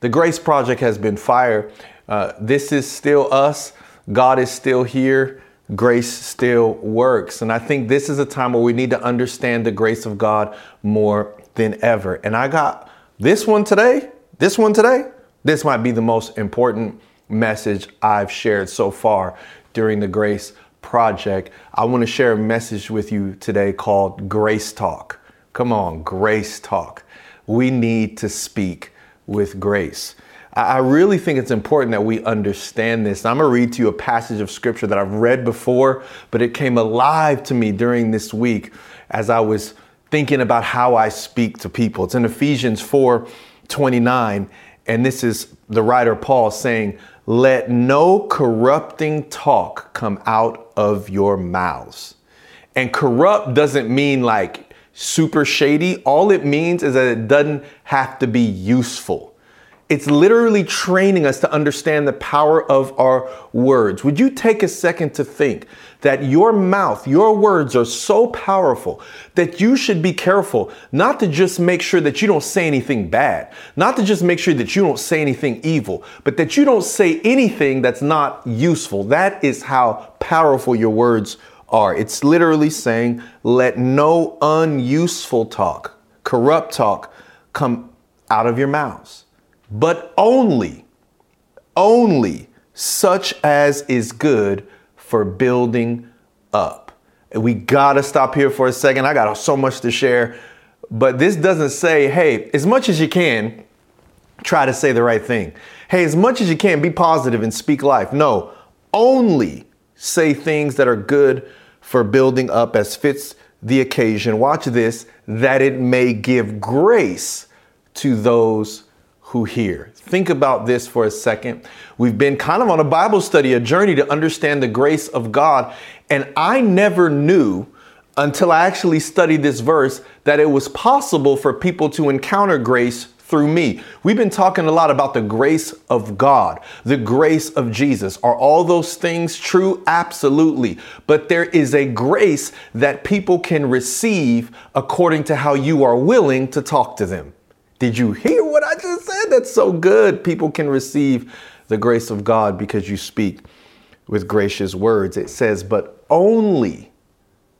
The Grace Project has been fire. Uh, this is still us. God is still here. Grace still works. And I think this is a time where we need to understand the grace of God more than ever. And I got this one today. This one today. This might be the most important message I've shared so far during the Grace Project. I want to share a message with you today called Grace Talk. Come on, Grace Talk. We need to speak with grace. I really think it's important that we understand this. I'm going to read to you a passage of scripture that I've read before, but it came alive to me during this week as I was thinking about how I speak to people. It's in Ephesians 4 29, and this is the writer Paul saying, Let no corrupting talk come out of your mouths. And corrupt doesn't mean like super shady. All it means is that it doesn't have to be useful. It's literally training us to understand the power of our words. Would you take a second to think that your mouth, your words are so powerful that you should be careful not to just make sure that you don't say anything bad, not to just make sure that you don't say anything evil, but that you don't say anything that's not useful. That is how powerful your words are. It's literally saying, let no unuseful talk, corrupt talk come out of your mouths but only, only such as is good for building up. And we gotta stop here for a second. I got so much to share, but this doesn't say, hey, as much as you can, try to say the right thing. Hey, as much as you can, be positive and speak life. No, only say things that are good for building up as fits the occasion. Watch this, that it may give grace to those who hear. Think about this for a second. We've been kind of on a Bible study, a journey to understand the grace of God. And I never knew until I actually studied this verse that it was possible for people to encounter grace through me. We've been talking a lot about the grace of God, the grace of Jesus. Are all those things true? Absolutely. But there is a grace that people can receive according to how you are willing to talk to them. Did you hear what I just said? That's so good. People can receive the grace of God because you speak with gracious words. It says, but only,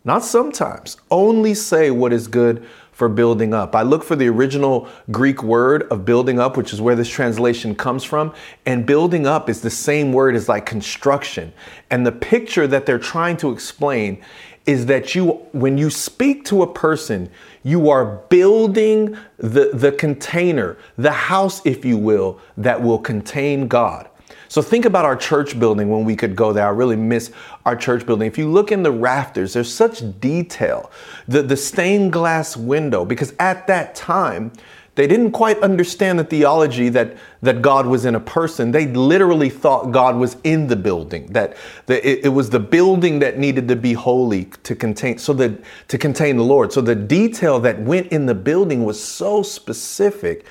not sometimes, only say what is good for building up. I look for the original Greek word of building up, which is where this translation comes from. And building up is the same word as like construction. And the picture that they're trying to explain is that you, when you speak to a person, you are building the, the container, the house, if you will, that will contain God. So think about our church building when we could go there. I really miss our church building. If you look in the rafters, there's such detail. The, the stained glass window, because at that time, they didn't quite understand the theology that, that God was in a person. They literally thought God was in the building, that the, it, it, was the building that needed to be holy to contain, so that to contain the Lord. So the detail that went in the building was so specific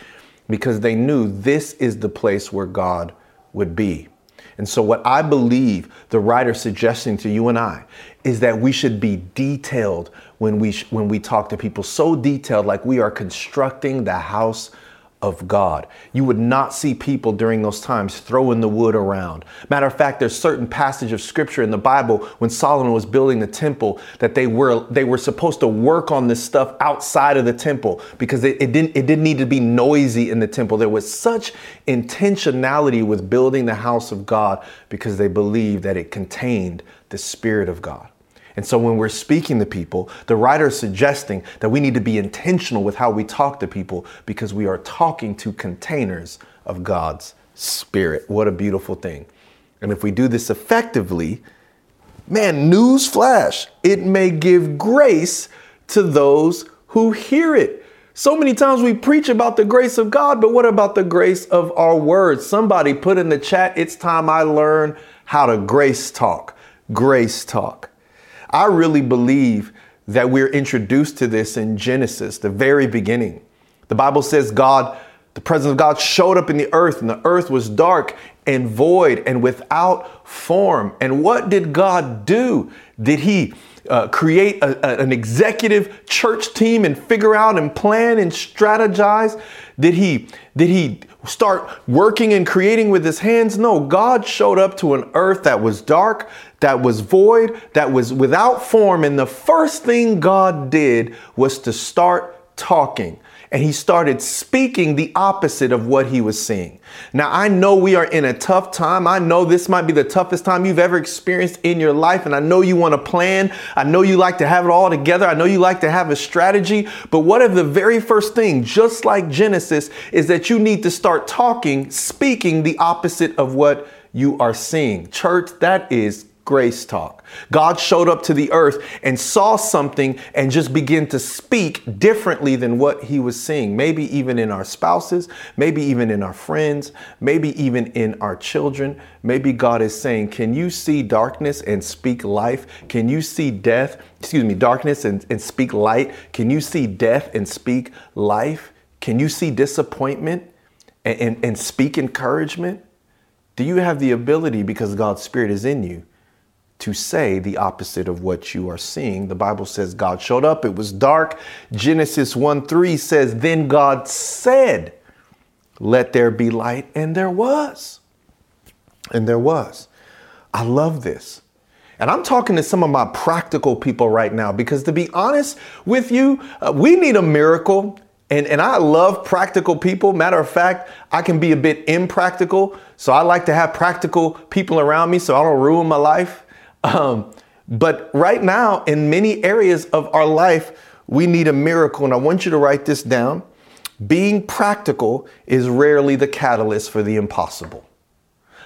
because they knew this is the place where God would be. And so, what I believe the writer suggesting to you and I is that we should be detailed when we when we talk to people, so detailed, like we are constructing the house of God. You would not see people during those times throwing the wood around. Matter of fact, there's certain passage of scripture in the Bible when Solomon was building the temple that they were they were supposed to work on this stuff outside of the temple because it, it didn't it didn't need to be noisy in the temple. There was such intentionality with building the house of God because they believed that it contained the Spirit of God. And so when we're speaking to people, the writer is suggesting that we need to be intentional with how we talk to people because we are talking to containers of God's Spirit. What a beautiful thing. And if we do this effectively, man, news flash, it may give grace to those who hear it. So many times we preach about the grace of God, but what about the grace of our words? Somebody put in the chat, it's time I learn how to grace talk. Grace talk. I really believe that we're introduced to this in Genesis, the very beginning. The Bible says God, the presence of God showed up in the earth, and the earth was dark and void and without form. And what did God do? Did He uh, create a, a, an executive church team and figure out and plan and strategize? Did He did He start working and creating with his hands. No, God showed up to an earth that was dark, that was void, that was without form. And the first thing God did was to start talking and he started speaking the opposite of what he was seeing. Now, I know we are in a tough time. I know this might be the toughest time you've ever experienced in your life. And I know you want to plan. I know you like to have it all together. I know you like to have a strategy. But what if the very first thing, just like Genesis, is that you need to start talking, speaking the opposite of what you are seeing? Church, that is grace talk. God showed up to the earth and saw something and just began to speak differently than what he was seeing. Maybe even in our spouses, maybe even in our friends, maybe even in our children. Maybe God is saying, Can you see darkness and speak life? Can you see death, excuse me, darkness and, and speak light? Can you see death and speak life? Can you see disappointment and, and, and speak encouragement? Do you have the ability because God's Spirit is in you? To say the opposite of what you are seeing. The Bible says God showed up, it was dark. Genesis 1 3 says, Then God said, Let there be light, and there was. And there was. I love this. And I'm talking to some of my practical people right now because, to be honest with you, uh, we need a miracle. And, and I love practical people. Matter of fact, I can be a bit impractical. So I like to have practical people around me so I don't ruin my life. Um, but right now, in many areas of our life, we need a miracle. And I want you to write this down. Being practical is rarely the catalyst for the impossible.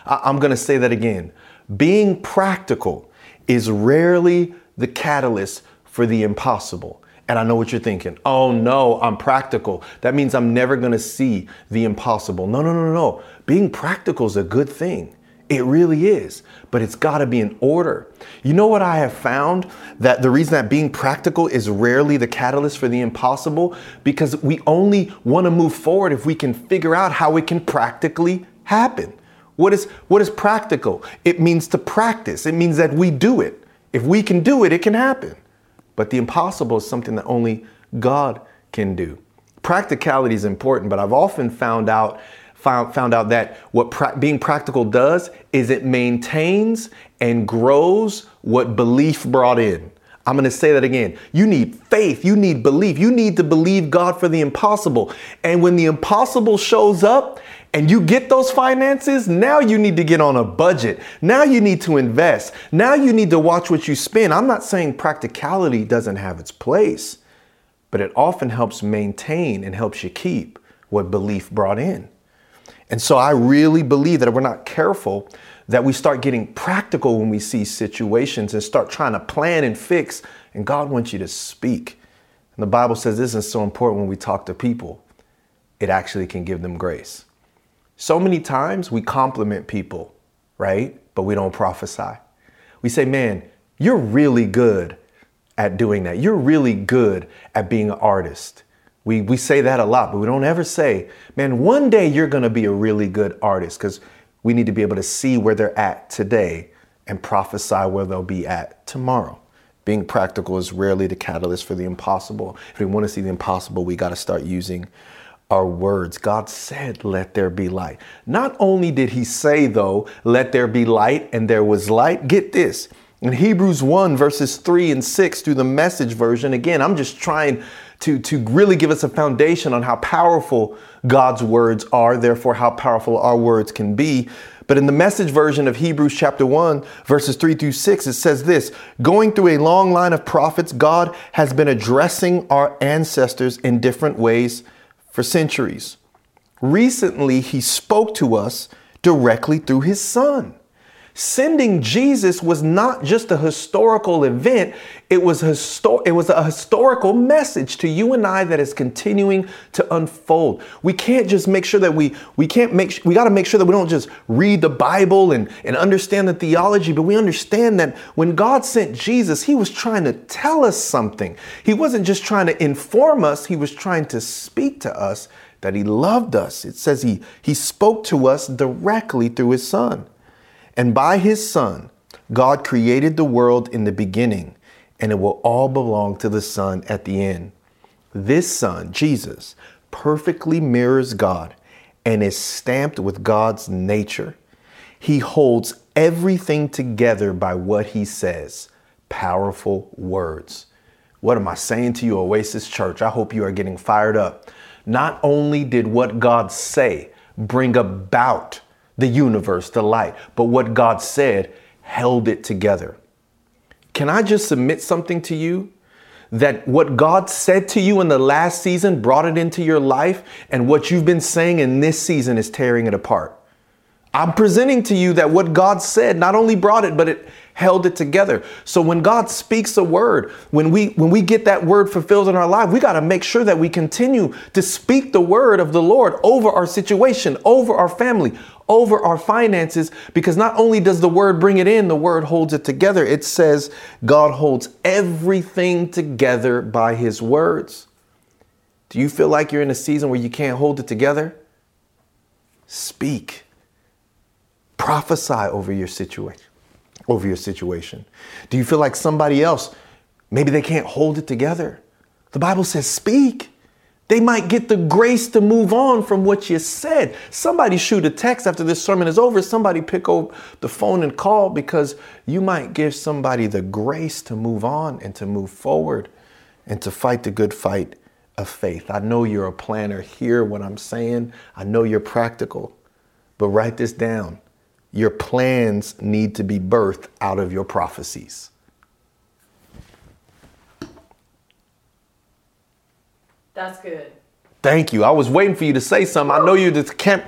I- I'm going to say that again. Being practical is rarely the catalyst for the impossible. And I know what you're thinking. Oh no, I'm practical. That means I'm never going to see the impossible. No, no, no, no. Being practical is a good thing. It really is, but it's got to be in order. You know what I have found? That the reason that being practical is rarely the catalyst for the impossible because we only want to move forward if we can figure out how it can practically happen. What is what is practical? It means to practice. It means that we do it. If we can do it, it can happen. But the impossible is something that only God can do. Practicality is important, but I've often found out found, found out that what pra- being practical does is it maintains and grows what belief brought in. I'm going to say that again. You need faith. You need belief. You need to believe God for the impossible. And when the impossible shows up and you get those finances, now you need to get on a budget. Now you need to invest. Now you need to watch what you spend. I'm not saying practicality doesn't have its place, but it often helps maintain and helps you keep what belief brought in. And so I really believe that if we're not careful, that we start getting practical when we see situations and start trying to plan and fix. And God wants you to speak. And the Bible says this is so important when we talk to people, it actually can give them grace. So many times we compliment people, right? But we don't prophesy. We say, man, you're really good at doing that. You're really good at being an artist. We, we say that a lot, but we don't ever say, man, one day you're going to be a really good artist because we need to be able to see where they're at today and prophesy where they'll be at tomorrow. Being practical is rarely the catalyst for the impossible. If we want to see the impossible, we got to start using our words. God said, Let there be light. Not only did He say, though, Let there be light, and there was light, get this. In Hebrews 1, verses 3 and 6, through the message version, again, I'm just trying to, to really give us a foundation on how powerful God's words are, therefore, how powerful our words can be. But in the message version of Hebrews chapter 1, verses 3 through 6, it says this Going through a long line of prophets, God has been addressing our ancestors in different ways for centuries. Recently, He spoke to us directly through His Son. Sending Jesus was not just a historical event, it was, it was a historical message to you and I that is continuing to unfold. We can't just make sure that we, we can't make, sh- we got to make sure that we don't just read the Bible and, and understand the theology, but we understand that when God sent Jesus, he was trying to tell us something. He wasn't just trying to inform us, he was trying to speak to us that he loved us. It says he, he spoke to us directly through his son. And by his Son, God created the world in the beginning, and it will all belong to the Son at the end. This Son, Jesus, perfectly mirrors God and is stamped with God's nature. He holds everything together by what he says. Powerful words. What am I saying to you, Oasis Church? I hope you are getting fired up. Not only did what God say bring about the universe, the light, but what God said held it together. Can I just submit something to you? That what God said to you in the last season brought it into your life, and what you've been saying in this season is tearing it apart. I'm presenting to you that what God said not only brought it, but it held it together. So when God speaks a word, when we when we get that word fulfilled in our life, we got to make sure that we continue to speak the word of the Lord over our situation, over our family, over our finances because not only does the word bring it in, the word holds it together. It says God holds everything together by his words. Do you feel like you're in a season where you can't hold it together? Speak Prophesy over your situation. Over your situation. Do you feel like somebody else, maybe they can't hold it together? The Bible says, speak. They might get the grace to move on from what you said. Somebody shoot a text after this sermon is over. Somebody pick up the phone and call because you might give somebody the grace to move on and to move forward and to fight the good fight of faith. I know you're a planner. Hear what I'm saying. I know you're practical, but write this down. Your plans need to be birthed out of your prophecies. That's good. Thank you. I was waiting for you to say something. I know you just can't.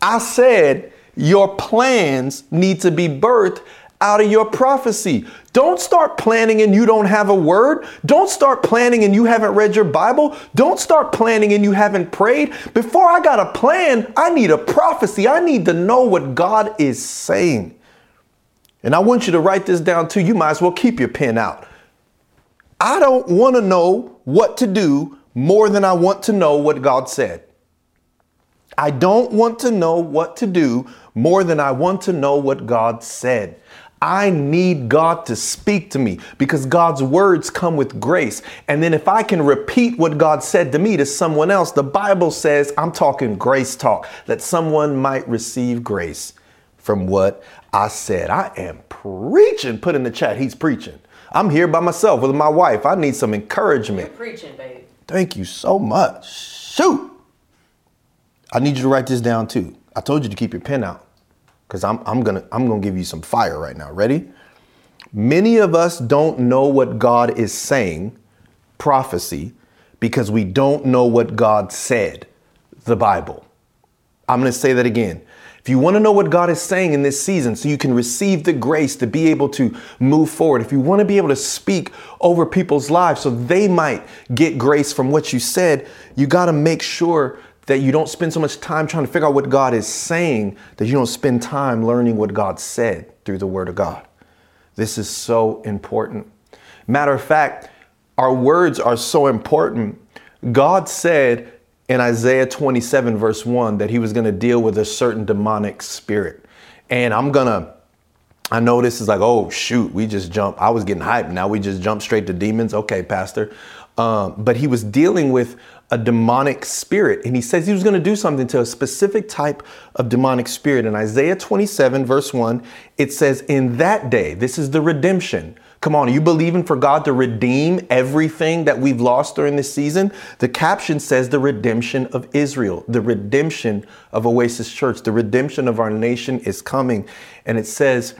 I said your plans need to be birthed out of your prophecy. Don't start planning and you don't have a word. Don't start planning and you haven't read your Bible. Don't start planning and you haven't prayed. Before I got a plan, I need a prophecy. I need to know what God is saying. And I want you to write this down too. You might as well keep your pen out. I don't want to know what to do more than I want to know what God said. I don't want to know what to do more than I want to know what God said. I need God to speak to me because God's words come with grace. And then if I can repeat what God said to me to someone else, the Bible says I'm talking grace talk, that someone might receive grace from what I said. I am preaching. Put in the chat, he's preaching. I'm here by myself with my wife. I need some encouragement. You're preaching, babe. Thank you so much. Shoot. I need you to write this down too. I told you to keep your pen out because I'm, I'm gonna I'm gonna give you some fire right now. Ready? Many of us don't know what God is saying, prophecy, because we don't know what God said, the Bible. I'm gonna say that again. If you want to know what God is saying in this season so you can receive the grace to be able to move forward, if you want to be able to speak over people's lives so they might get grace from what you said, you got to make sure that you don't spend so much time trying to figure out what God is saying that you don't spend time learning what God said through the Word of God. This is so important. Matter of fact, our words are so important. God said in Isaiah 27, verse 1, that He was going to deal with a certain demonic spirit. And I'm going to I know this is like, oh shoot, we just jumped. I was getting hyped. Now we just jump straight to demons. Okay, Pastor. Um, but he was dealing with a demonic spirit. And he says he was going to do something to a specific type of demonic spirit. In Isaiah 27, verse 1, it says, In that day, this is the redemption. Come on, are you believing for God to redeem everything that we've lost during this season? The caption says the redemption of Israel, the redemption of Oasis Church, the redemption of our nation is coming. And it says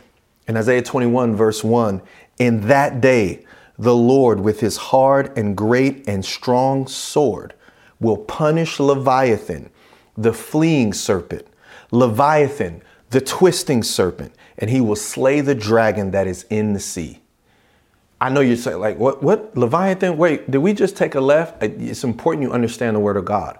in Isaiah 21, verse 1, In that day, the Lord with his hard and great and strong sword will punish Leviathan, the fleeing serpent, Leviathan, the twisting serpent, and he will slay the dragon that is in the sea. I know you're saying, like, what, what? Leviathan? Wait, did we just take a left? Uh, it's important you understand the word of God.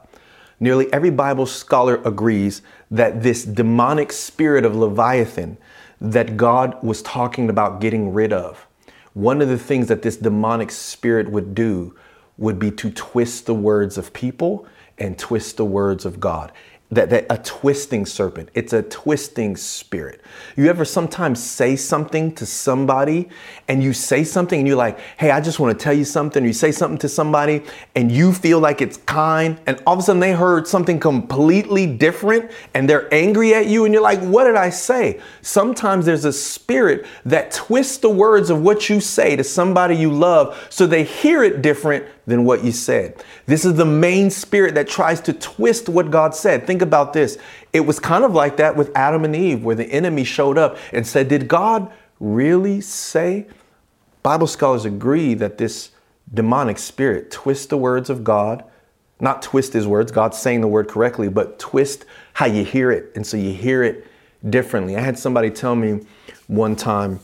Nearly every Bible scholar agrees that this demonic spirit of Leviathan that God was talking about getting rid of one of the things that this demonic spirit would do would be to twist the words of people and twist the words of God. that, that a twisting serpent. It's a twisting spirit. You ever sometimes say something to somebody and you say something and you're like, hey, I just want to tell you something. Or you say something to somebody and you feel like it's kind, and all of a sudden they heard something completely different and they're angry at you, and you're like, what did I say? Sometimes there's a spirit that twists the words of what you say to somebody you love so they hear it different than what you said. This is the main spirit that tries to twist what God said. Think about this. It was kind of like that with Adam and Eve, where the enemy showed up and said, Did God really say? Bible scholars agree that this demonic spirit twists the words of God, not twist his words, God's saying the word correctly, but twist how you hear it. And so you hear it differently. I had somebody tell me one time,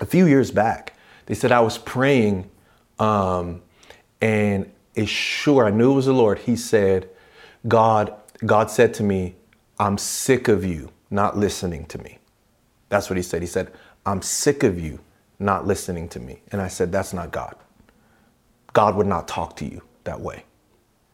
a few years back, they said I was praying um, and is sure I knew it was the Lord. He said, God, God said to me, I'm sick of you not listening to me. That's what he said. He said, I'm sick of you not listening to me. And I said, That's not God. God would not talk to you that way.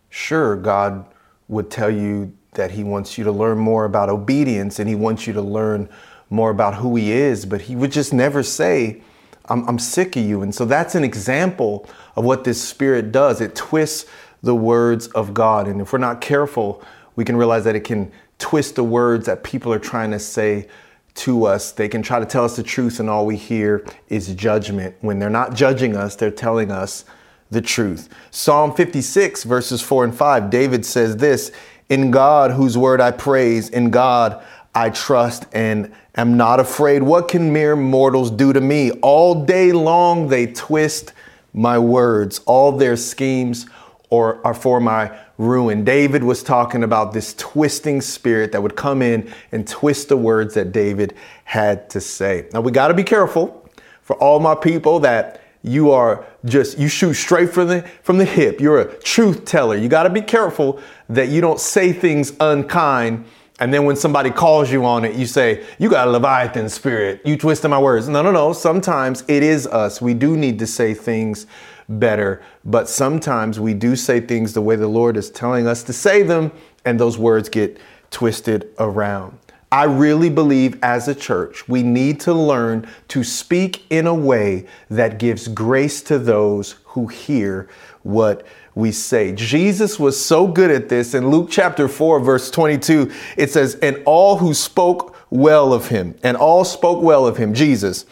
Sure, God would tell you that he wants you to learn more about obedience and he wants you to learn more about who he is, but he would just never say, I'm, I'm sick of you. And so that's an example of what this spirit does. It twists the words of God. And if we're not careful, we can realize that it can twist the words that people are trying to say to us. They can try to tell us the truth, and all we hear is judgment. When they're not judging us, they're telling us the truth. Psalm 56, verses 4 and 5, David says this In God, whose word I praise, in God I trust and am not afraid. What can mere mortals do to me? All day long they twist my words. All their schemes or are for my ruin. David was talking about this twisting spirit that would come in and twist the words that David had to say. Now we got to be careful for all my people that you are just you shoot straight from the from the hip. You're a truth teller. You got to be careful that you don't say things unkind and then when somebody calls you on it, you say, You got a Leviathan spirit. You twisted my words. No, no, no. Sometimes it is us. We do need to say things better, but sometimes we do say things the way the Lord is telling us to say them, and those words get twisted around. I really believe as a church, we need to learn to speak in a way that gives grace to those who hear what we say. Jesus was so good at this. In Luke chapter 4, verse 22, it says, And all who spoke well of him, and all spoke well of him, Jesus,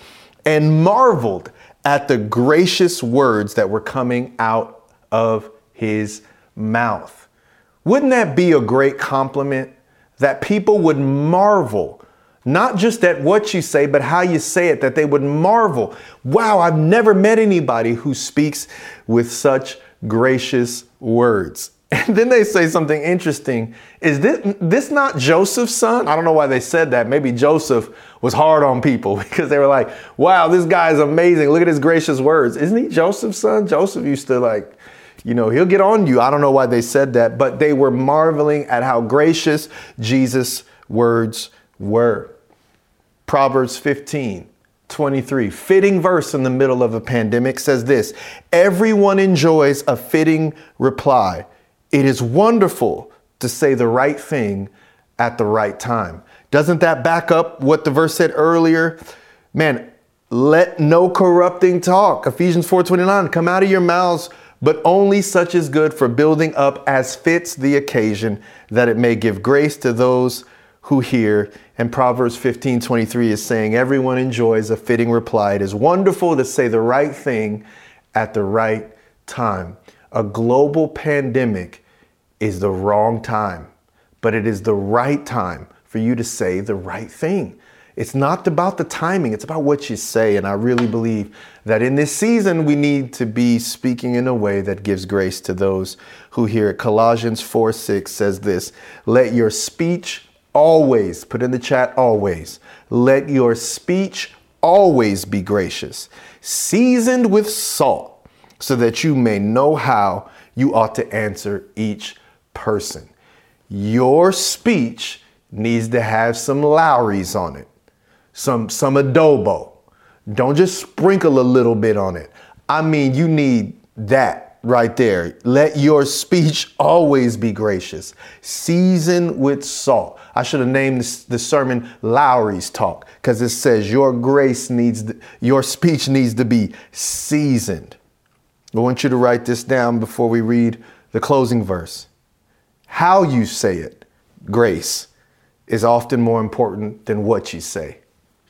and marveled at the gracious words that were coming out of his mouth. Wouldn't that be a great compliment? That people would marvel not just at what you say, but how you say it, that they would marvel. Wow, I've never met anybody who speaks with such gracious words. And then they say something interesting. Is this, this not Joseph's son? I don't know why they said that. Maybe Joseph was hard on people because they were like, wow, this guy is amazing. Look at his gracious words. Isn't he Joseph's son? Joseph used to like, you know, he'll get on you. I don't know why they said that, but they were marveling at how gracious Jesus' words were. Proverbs 15 23. Fitting verse in the middle of a pandemic says this Everyone enjoys a fitting reply. It is wonderful to say the right thing at the right time. Doesn't that back up what the verse said earlier? Man, let no corrupting talk, Ephesians 4:29, come out of your mouths, but only such is good for building up as fits the occasion, that it may give grace to those who hear. And Proverbs 15 23 is saying, Everyone enjoys a fitting reply. It is wonderful to say the right thing at the right time. A global pandemic is the wrong time, but it is the right time for you to say the right thing. It's not about the timing, it's about what you say. And I really believe that in this season, we need to be speaking in a way that gives grace to those who hear it. Colossians 4 6 says this Let your speech always, put in the chat, always. Let your speech always be gracious, seasoned with salt, so that you may know how you ought to answer each person. Your speech needs to have some Lawry's on it, some, some adobo. Don't just sprinkle a little bit on it. I mean, you need that. right there. Let your speech always be gracious, seasoned with salt. I should have named this, the sermon Lawry's Talk because it says your grace needs, the, your speech needs to be seasoned. I want you to write this down before we read the closing verse. How you say it, grace, is often more important than what you say,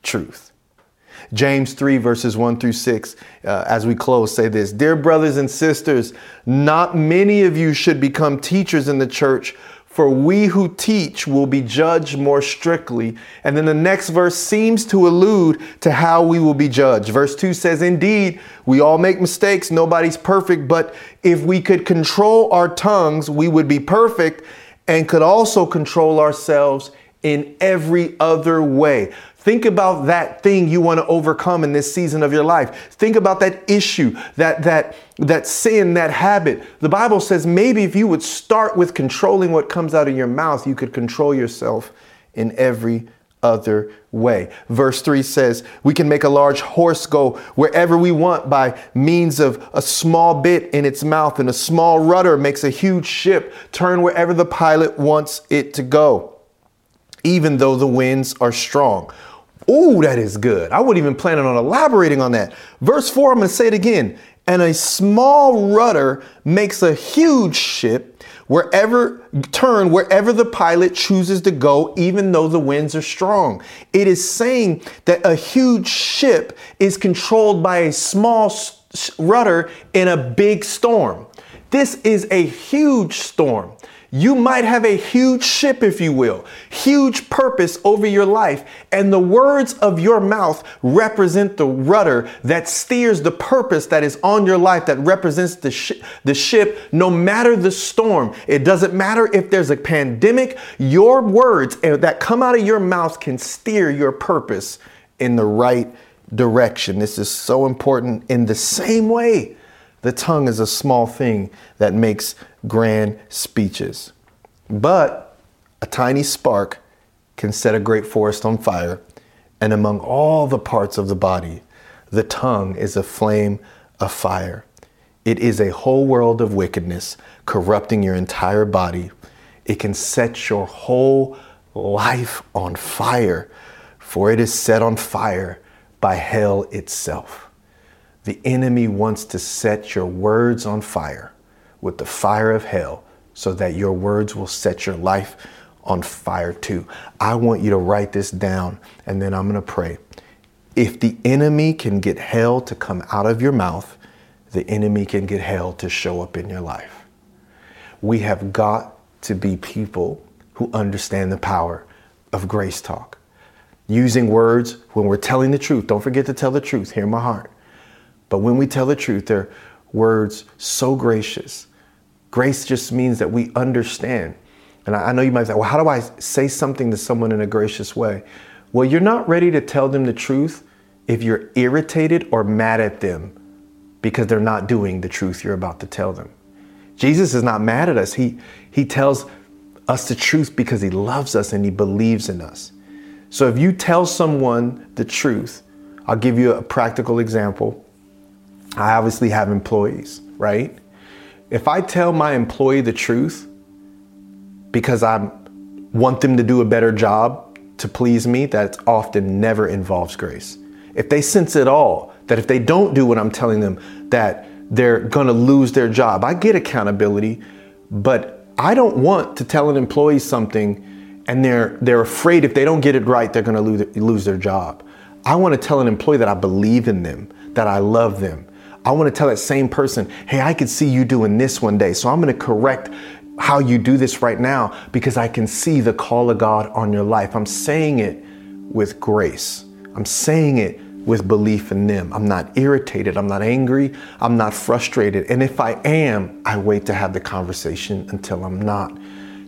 truth. James 3, verses 1 through 6, uh, as we close, say this Dear brothers and sisters, not many of you should become teachers in the church, for we who teach will be judged more strictly. And then the next verse seems to allude to how we will be judged. Verse 2 says, Indeed, we all make mistakes, nobody's perfect, but if we could control our tongues, we would be perfect and could also control ourselves in every other way. Think about that thing you want to overcome in this season of your life. Think about that issue, that that that sin, that habit. The Bible says maybe if you would start with controlling what comes out of your mouth, you could control yourself in every other way. Verse 3 says, We can make a large horse go wherever we want by means of a small bit in its mouth, and a small rudder makes a huge ship turn wherever the pilot wants it to go, even though the winds are strong. Ooh, that is good. I wasn't even planning on elaborating on that. Verse 4, I'm going to say it again. And a small rudder makes a huge ship wherever turn wherever the pilot chooses to go even though the winds are strong it is saying that a huge ship is controlled by a small rudder in a big storm this is a huge storm you might have a huge ship, if you will, huge purpose over your life, and the words of your mouth represent the rudder that steers the purpose that is on your life, that represents the, sh- the ship, no matter the storm. It doesn't matter if there's a pandemic, your words eh, that come out of your mouth can steer your purpose in the right direction. This is so important in the same way. The tongue is a small thing that makes grand speeches. But a tiny spark can set a great forest on fire, and among all the parts of the body, the tongue is a flame of fire. It is a whole world of wickedness corrupting your entire body. It can set your whole life on fire, for it is set on fire by hell itself. The enemy wants to set your words on fire with the fire of hell so that your words will set your life on fire too. I want you to write this down and then I'm going to pray. If the enemy can get hell to come out of your mouth, the enemy can get hell to show up in your life. We have got to be people who understand the power of grace talk. Using words when we're telling the truth. Don't forget to tell the truth. Hear my heart. But when we tell the truth, they're words so gracious Grace just means that we understand. And I, know you might say, well, how do I say something to someone in a gracious way? Well, you're not ready to tell them the truth if you're irritated or mad at them because they're not doing the truth you're about to tell them. Jesus is not mad at us. He, he tells us the truth because he loves us and he believes in us. So if you tell someone the truth, I'll give you a practical example. I obviously have employees, right? If I tell my employee the truth because I want them to do a better job to please me, that often never involves grace. If they sense at all that if they don't do what I'm telling them, that they're gonna lose their job, I get accountability, but I don't want to tell an employee something and they're they're afraid if they don't get it right, they're gonna lose, lose their job. I want to tell an employee that I believe in them, that I love them, I want to tell that same person, hey, I could see you doing this one day. So I'm going to correct how you do this right now because I can see the call of God on your life. I'm saying it with grace. I'm saying it with belief in them. I'm not irritated. I'm not angry. I'm not frustrated. And if I am, I wait to have the conversation until I'm not.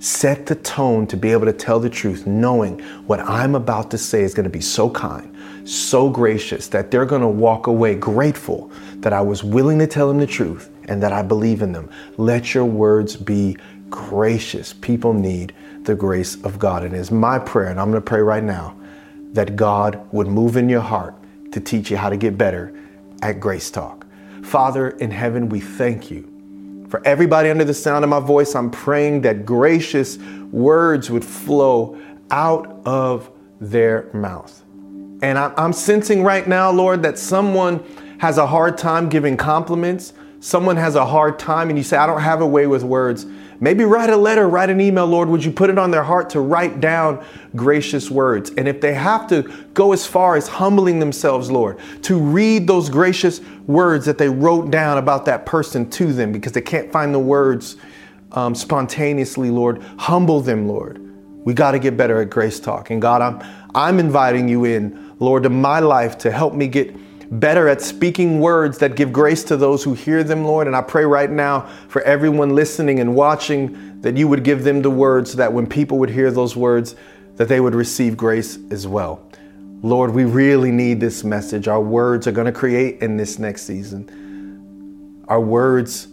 Set the tone to be able to tell the truth, knowing what I'm about to say is going to be so kind, so gracious that they're going to walk away grateful that I was willing to tell them the truth and that I believe in them. Let your words be gracious. People need the grace of God. And it's my prayer, and I'm going to pray right now, that God would move in your heart to teach you how to get better at Grace Talk. Father in heaven, we thank you For everybody under the sound of my voice, I'm praying that gracious words would flow out of their mouth. And I'm sensing right now, Lord, that someone has a hard time giving compliments. Someone has a hard time, and you say, I don't have a way with words. Maybe write a letter, write an email, Lord. Would you put it on their heart to write down gracious words? And if they have to go as far as humbling themselves, Lord, to read those gracious words that they wrote down about that person to them because they can't find the words um, spontaneously, Lord, humble them, Lord. We got to get better at grace talk. And God, I'm, I'm inviting you in, Lord, to my life to help me get better at speaking words that give grace to those who hear them, Lord. And I pray right now for everyone listening and watching that you would give them the words so that when people would hear those words, that they would receive grace as well. Lord, we really need this message. Our words are going to create in this next season. Our words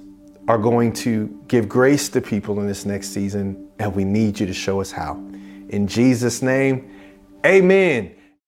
are going to give grace to people in this next season, and we need you to show us how. In Jesus' name, amen.